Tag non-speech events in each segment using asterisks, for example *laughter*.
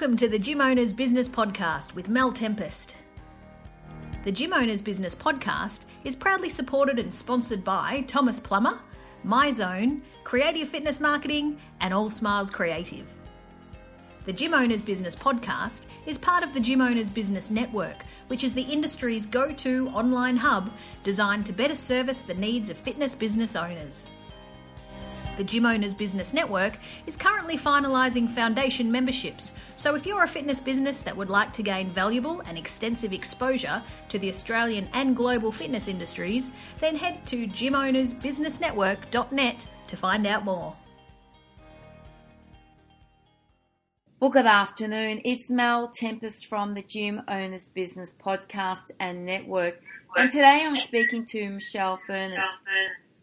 Welcome to the Gym Owners Business Podcast with Mel Tempest. The Gym Owners Business Podcast is proudly supported and sponsored by Thomas Plummer, MyZone, Creative Fitness Marketing, and All Smiles Creative. The Gym Owners Business Podcast is part of the Gym Owners Business Network, which is the industry's go to online hub designed to better service the needs of fitness business owners. The Gym Owners Business Network is currently finalising foundation memberships, so if you're a fitness business that would like to gain valuable and extensive exposure to the Australian and global fitness industries, then head to gymownersbusinessnetwork.net to find out more. Well, good afternoon. It's Mel Tempest from the Gym Owners Business Podcast and Network. And today I'm speaking to Michelle Furness.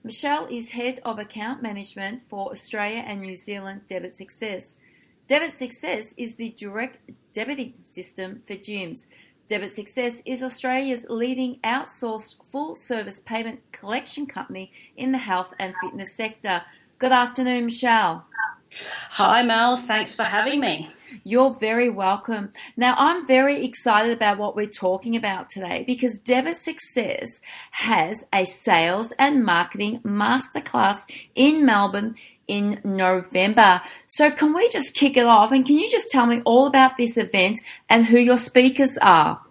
Michelle is Head of Account Management for Australia and New Zealand Debit Success. Debit Success is the direct debiting system for gyms. Debit Success is Australia's leading outsourced full service payment collection company in the health and fitness sector. Good afternoon, Michelle. Hi, Mel. Thanks for having me. You're very welcome. Now, I'm very excited about what we're talking about today because Debit Success has a sales and marketing masterclass in Melbourne in November. So, can we just kick it off and can you just tell me all about this event and who your speakers are?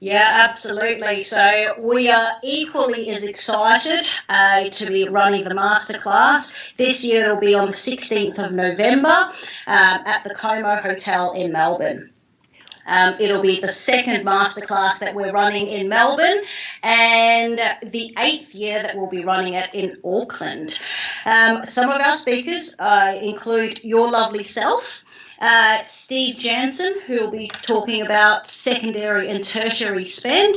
Yeah, absolutely. So we are equally as excited uh, to be running the masterclass. This year it'll be on the 16th of November um, at the Como Hotel in Melbourne. Um, it'll be the second masterclass that we're running in Melbourne and the eighth year that we'll be running it in Auckland. Um, some of our speakers uh, include your lovely self, uh, Steve Jansen, who will be talking about secondary and tertiary spend.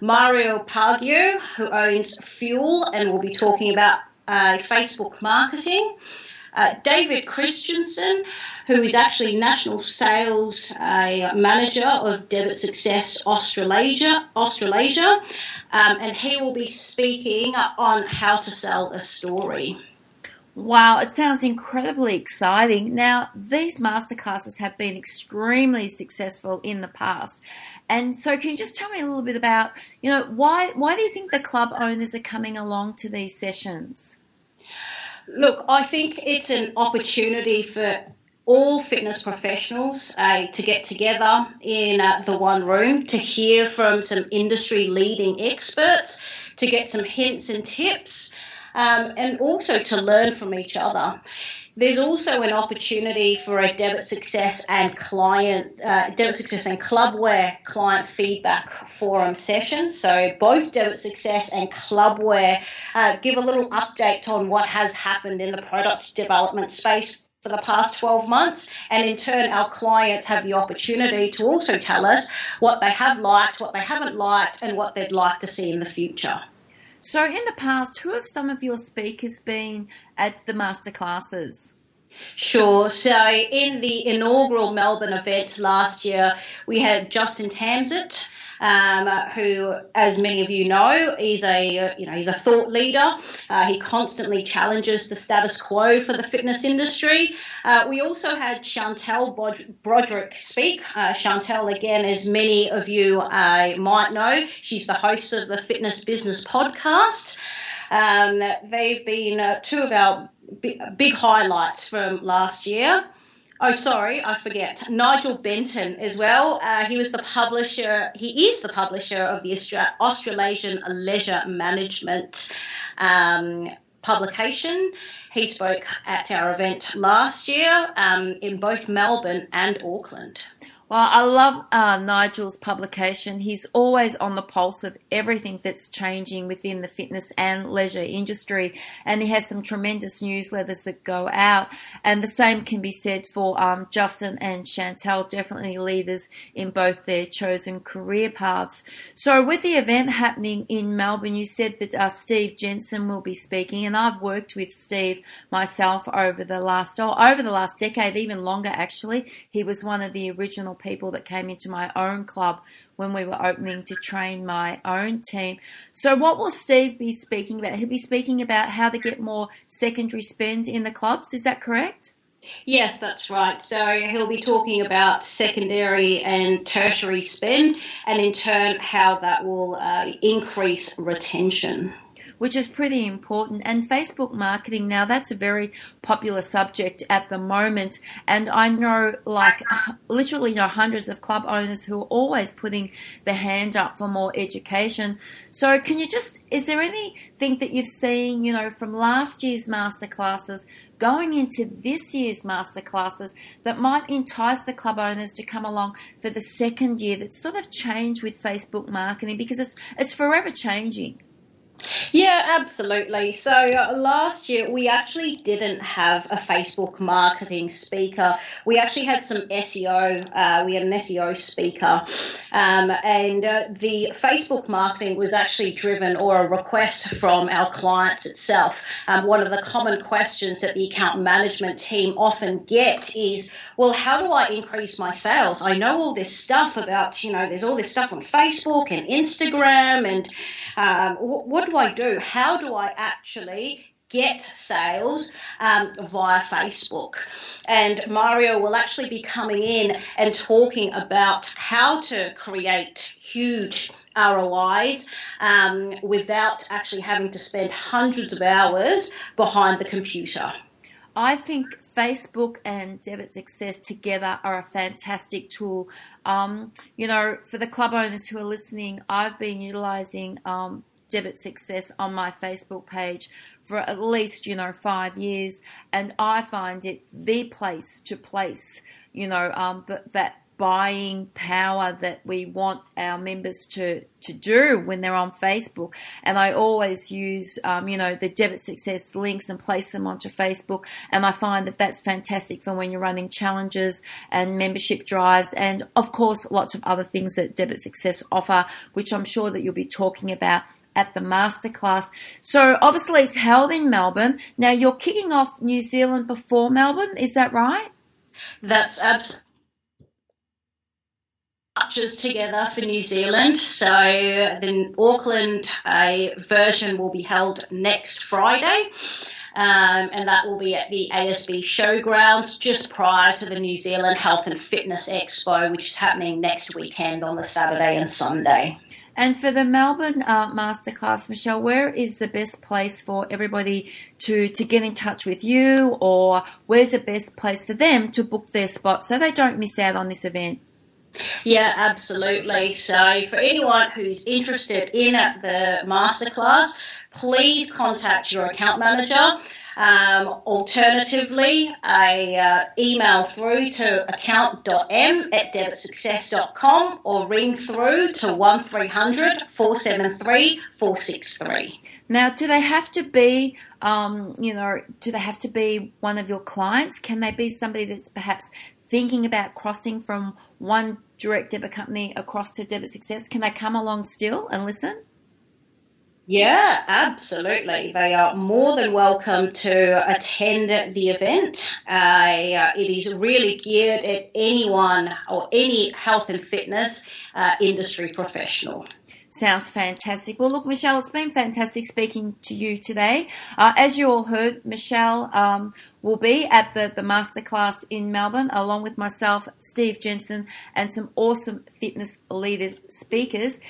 Mario Paggio, who owns Fuel and will be talking about uh, Facebook marketing. Uh, David Christensen, who is actually National Sales uh, Manager of Debit Success Australasia, Australasia um, and he will be speaking on how to sell a story. Wow, it sounds incredibly exciting. Now, these masterclasses have been extremely successful in the past. And so can you just tell me a little bit about, you know, why why do you think the club owners are coming along to these sessions? Look, I think it's an opportunity for all fitness professionals uh, to get together in uh, the one room to hear from some industry leading experts, to get some hints and tips um, and also to learn from each other. There's also an opportunity for a debit success and client uh, debit success and clubware client feedback forum session. So both debit success and clubware uh, give a little update on what has happened in the product development space for the past 12 months. And in turn, our clients have the opportunity to also tell us what they have liked, what they haven't liked, and what they'd like to see in the future. So, in the past, who have some of your speakers been at the masterclasses? Sure. So, in the inaugural Melbourne event last year, we had Justin Tamsett. Um, who, as many of you know, is a you know he's a thought leader. Uh, he constantly challenges the status quo for the fitness industry. Uh, we also had Chantel Broderick speak. Uh, Chantel, again, as many of you uh, might know, she's the host of the Fitness Business Podcast. Um, they've been uh, two of our big highlights from last year. Oh, sorry, I forget. Nigel Benton as well. Uh, he was the publisher. He is the publisher of the Austra- Australasian Leisure Management um, publication. He spoke at our event last year um, in both Melbourne and Auckland. Well, I love uh, Nigel's publication. He's always on the pulse of everything that's changing within the fitness and leisure industry, and he has some tremendous newsletters that go out. And the same can be said for um, Justin and Chantel, definitely leaders in both their chosen career paths. So, with the event happening in Melbourne, you said that uh, Steve Jensen will be speaking, and I've worked with Steve myself over the last oh, over the last decade, even longer actually. He was one of the original people that came into my own club when we were opening to train my own team. So, what will Steve be speaking about? He'll be speaking about how to get more secondary spend in the clubs. Is that correct? Yes, that's right. So he'll be talking about secondary and tertiary spend, and in turn, how that will uh, increase retention which is pretty important. And Facebook marketing now, that's a very popular subject at the moment. And I know like *laughs* literally know hundreds of club owners who are always putting their hand up for more education. So can you just, is there anything that you've seen, you know, from last year's masterclasses going into this year's masterclasses that might entice the club owners to come along for the second year that's sort of changed with Facebook marketing because it's it's forever changing. Yeah, absolutely. So uh, last year we actually didn't have a Facebook marketing speaker. We actually had some SEO. Uh, we had an SEO speaker, um, and uh, the Facebook marketing was actually driven or a request from our clients itself. Um, one of the common questions that the account management team often get is, "Well, how do I increase my sales? I know all this stuff about you know, there's all this stuff on Facebook and Instagram and." Um, what do I do? How do I actually get sales um, via Facebook. And Mario will actually be coming in and talking about how to create huge ROIs um, without actually having to spend hundreds of hours behind the computer. I think Facebook and Debit Success together are a fantastic tool. Um, you know, for the club owners who are listening, I've been utilizing um, Debit Success on my Facebook page for at least, you know, five years, and I find it the place to place, you know, um, that, that buying power that we want our members to to do when they're on Facebook. And I always use, um, you know, the debit success links and place them onto Facebook. And I find that that's fantastic for when you're running challenges and membership drives, and of course, lots of other things that debit success offer, which I'm sure that you'll be talking about at the masterclass. So obviously it's held in Melbourne. Now you're kicking off New Zealand before Melbourne, is that right? That's absolutely matches together for New Zealand. So the Auckland uh, version will be held next Friday. Um, and that will be at the ASB Showgrounds just prior to the New Zealand Health and Fitness Expo, which is happening next weekend on the Saturday and Sunday. And for the Melbourne uh, Masterclass, Michelle, where is the best place for everybody to, to get in touch with you, or where's the best place for them to book their spot so they don't miss out on this event? Yeah, absolutely. So, for anyone who's interested in the masterclass, please contact your account manager. Um, alternatively, a uh, email through to account.m at debitsuccess.com or ring through to 1300 473 463. Now, do they have to be, um, you know, do they have to be one of your clients? Can they be somebody that's perhaps thinking about crossing from one direct debit company across to Debit Success, can they come along still and listen? Yeah, absolutely. They are more than welcome to attend the event. Uh, it is really geared at anyone or any health and fitness uh, industry professional. Sounds fantastic. Well, look, Michelle, it's been fantastic speaking to you today. Uh, as you all heard, Michelle um, will be at the, the masterclass in Melbourne, along with myself, Steve Jensen, and some awesome fitness leaders speakers.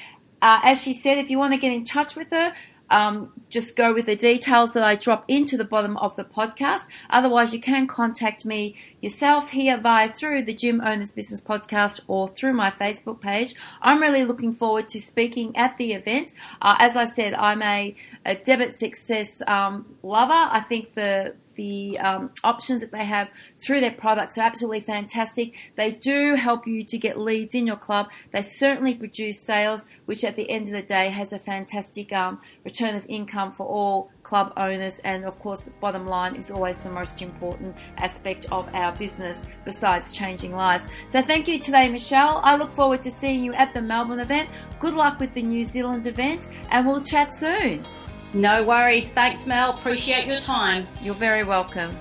Uh, as she said, if you want to get in touch with her, um, just go with the details that I drop into the bottom of the podcast. Otherwise, you can contact me yourself here via through the Gym Owners Business Podcast or through my Facebook page. I'm really looking forward to speaking at the event. Uh, as I said, I'm a, a debit success um, lover. I think the the um, options that they have through their products are absolutely fantastic. They do help you to get leads in your club. They certainly produce sales, which at the end of the day has a fantastic um, return of income for all club owners. And of course, bottom line is always the most important aspect of our business besides changing lives. So thank you today, Michelle. I look forward to seeing you at the Melbourne event. Good luck with the New Zealand event, and we'll chat soon. No worries. Thanks, Mel. Appreciate your time. You're very welcome.